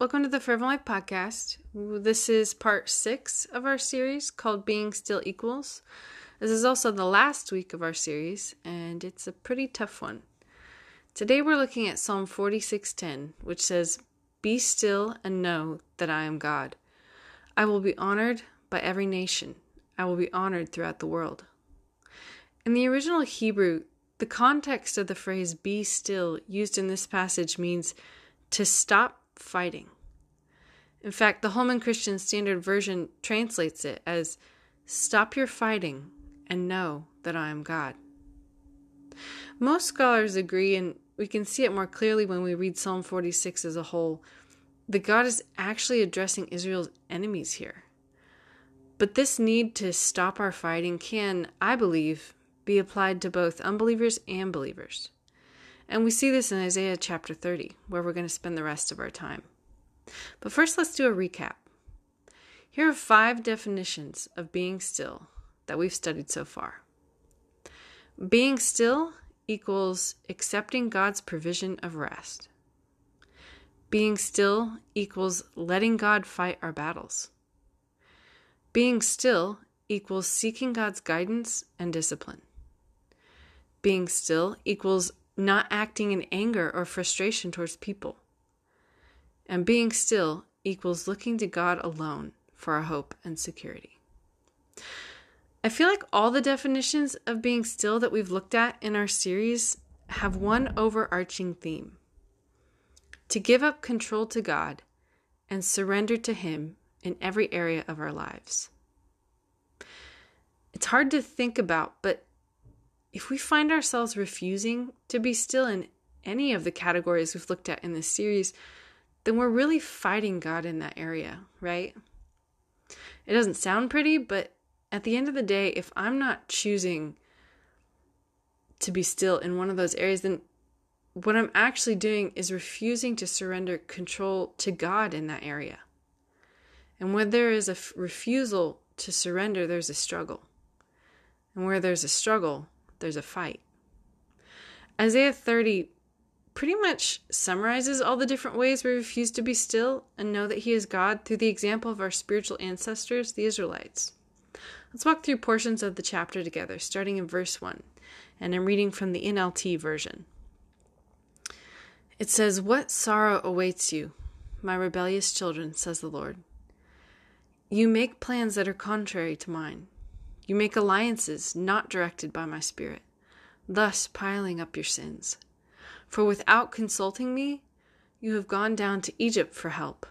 welcome to the Fervent Life podcast. This is part six of our series called Being Still Equals. This is also the last week of our series, and it's a pretty tough one. Today we're looking at Psalm 46:10, which says, "Be still and know that I am God. I will be honored by every nation. I will be honored throughout the world." In the original Hebrew, the context of the phrase "be still" used in this passage means to stop fighting. In fact, the Holman Christian Standard Version translates it as stop your fighting and know that I am God. Most scholars agree, and we can see it more clearly when we read Psalm 46 as a whole, that God is actually addressing Israel's enemies here. But this need to stop our fighting can, I believe, be applied to both unbelievers and believers. And we see this in Isaiah chapter 30, where we're going to spend the rest of our time. But first, let's do a recap. Here are five definitions of being still that we've studied so far. Being still equals accepting God's provision of rest. Being still equals letting God fight our battles. Being still equals seeking God's guidance and discipline. Being still equals not acting in anger or frustration towards people. And being still equals looking to God alone for our hope and security. I feel like all the definitions of being still that we've looked at in our series have one overarching theme to give up control to God and surrender to Him in every area of our lives. It's hard to think about, but if we find ourselves refusing to be still in any of the categories we've looked at in this series, then we're really fighting God in that area, right? It doesn't sound pretty, but at the end of the day, if I'm not choosing to be still in one of those areas, then what I'm actually doing is refusing to surrender control to God in that area. And when there is a f- refusal to surrender, there's a struggle. And where there's a struggle, there's a fight. Isaiah 30 pretty much summarizes all the different ways we refuse to be still and know that He is God through the example of our spiritual ancestors, the Israelites. Let's walk through portions of the chapter together, starting in verse 1, and I'm reading from the NLT version. It says, What sorrow awaits you, my rebellious children, says the Lord. You make plans that are contrary to mine. You make alliances not directed by my spirit, thus piling up your sins. For without consulting me, you have gone down to Egypt for help.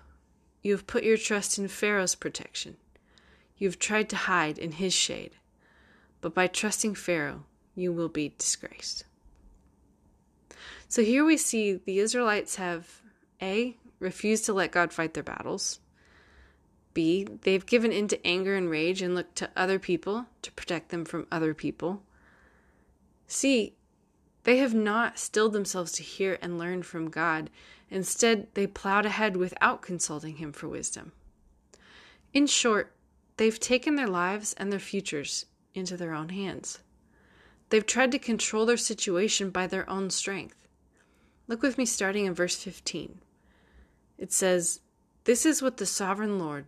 You have put your trust in Pharaoh's protection. You have tried to hide in his shade, but by trusting Pharaoh, you will be disgraced. So here we see the Israelites have A, refused to let God fight their battles. B, they've given in to anger and rage and looked to other people to protect them from other people. C, they have not stilled themselves to hear and learn from God. Instead, they plowed ahead without consulting Him for wisdom. In short, They've taken their lives and their futures into their own hands. They've tried to control their situation by their own strength. Look with me starting in verse 15. It says, This is what the sovereign Lord,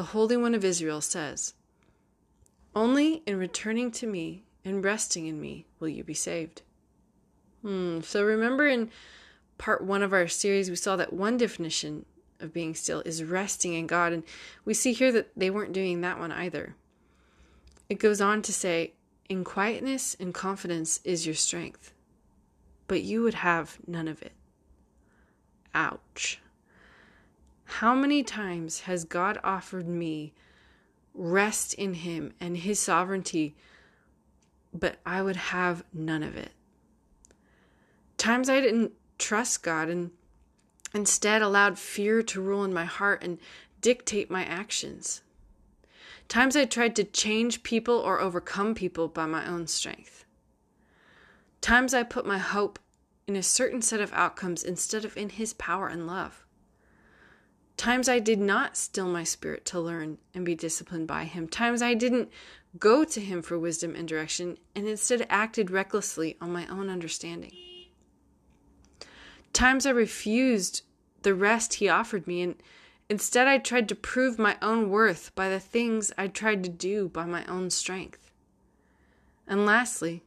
the Holy One of Israel, says Only in returning to me and resting in me will you be saved. Hmm, so remember in part one of our series, we saw that one definition of being still is resting in God. And we see here that they weren't doing that one either. It goes on to say, In quietness and confidence is your strength, but you would have none of it. Ouch. How many times has God offered me rest in Him and His sovereignty, but I would have none of it? Times I didn't trust God and instead allowed fear to rule in my heart and dictate my actions. Times I tried to change people or overcome people by my own strength. Times I put my hope in a certain set of outcomes instead of in His power and love. Times I did not still my spirit to learn and be disciplined by Him. Times I didn't go to Him for wisdom and direction and instead acted recklessly on my own understanding. Times I refused the rest he offered me, and instead I tried to prove my own worth by the things I tried to do by my own strength. And lastly,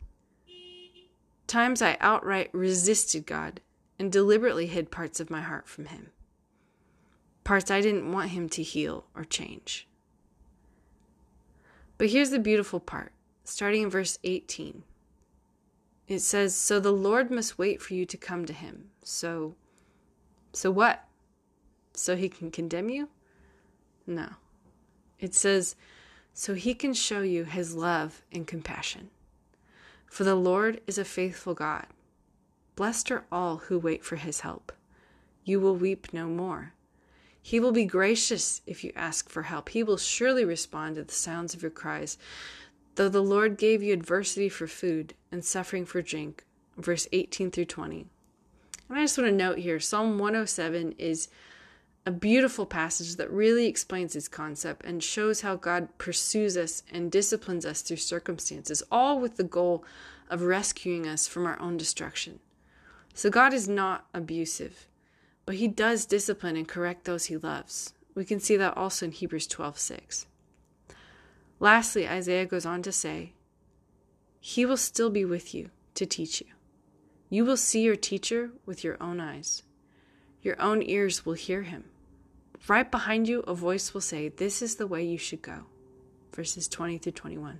times I outright resisted God and deliberately hid parts of my heart from Him, parts I didn't want Him to heal or change. But here's the beautiful part, starting in verse 18. It says, So the Lord must wait for you to come to Him. So, so what? So He can condemn you? No. It says, So He can show you His love and compassion. For the Lord is a faithful God. Blessed are all who wait for his help. You will weep no more. He will be gracious if you ask for help. He will surely respond to the sounds of your cries. Though the Lord gave you adversity for food and suffering for drink. Verse 18 through 20. And I just want to note here Psalm 107 is a beautiful passage that really explains this concept and shows how God pursues us and disciplines us through circumstances, all with the goal of rescuing us from our own destruction. So God is not abusive, but he does discipline and correct those he loves. We can see that also in Hebrews 12:6. Lastly, Isaiah goes on to say, He will still be with you to teach you. You will see your teacher with your own eyes. Your own ears will hear him. Right behind you, a voice will say, This is the way you should go. Verses 20 through 21.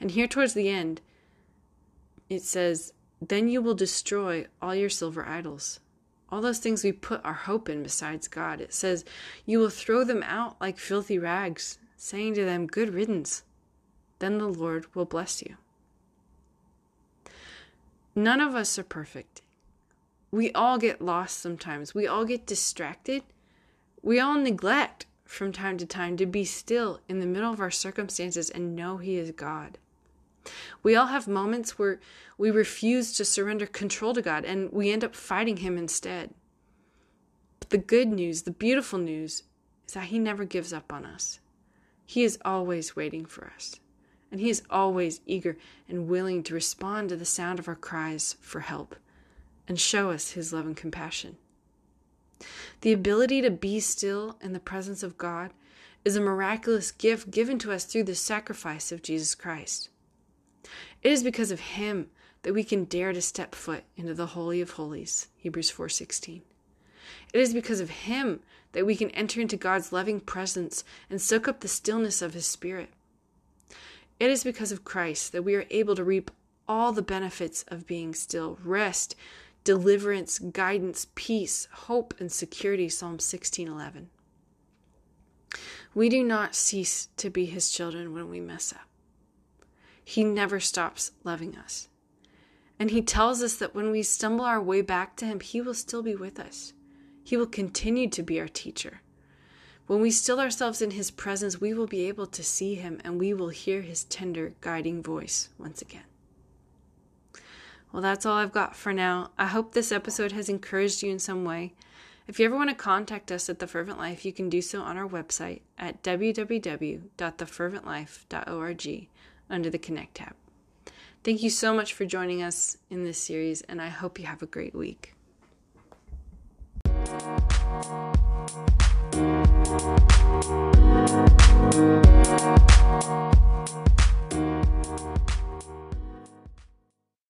And here towards the end, it says, Then you will destroy all your silver idols, all those things we put our hope in besides God. It says, You will throw them out like filthy rags, saying to them, Good riddance. Then the Lord will bless you. None of us are perfect. We all get lost sometimes. We all get distracted we all neglect from time to time to be still in the middle of our circumstances and know He is God. We all have moments where we refuse to surrender control to God and we end up fighting Him instead. But the good news, the beautiful news, is that He never gives up on us. He is always waiting for us, and He is always eager and willing to respond to the sound of our cries for help and show us His love and compassion. The ability to be still in the presence of God is a miraculous gift given to us through the sacrifice of Jesus Christ. It is because of him that we can dare to step foot into the holy of holies, Hebrews 4:16. It is because of him that we can enter into God's loving presence and soak up the stillness of his spirit. It is because of Christ that we are able to reap all the benefits of being still, rest, deliverance, guidance, peace, hope, and security. Psalm 16:11. We do not cease to be his children when we mess up. He never stops loving us. And he tells us that when we stumble our way back to him, he will still be with us. He will continue to be our teacher. When we still ourselves in his presence, we will be able to see him and we will hear his tender, guiding voice once again. Well, that's all I've got for now. I hope this episode has encouraged you in some way. If you ever want to contact us at The Fervent Life, you can do so on our website at www.theferventlife.org under the Connect tab. Thank you so much for joining us in this series, and I hope you have a great week.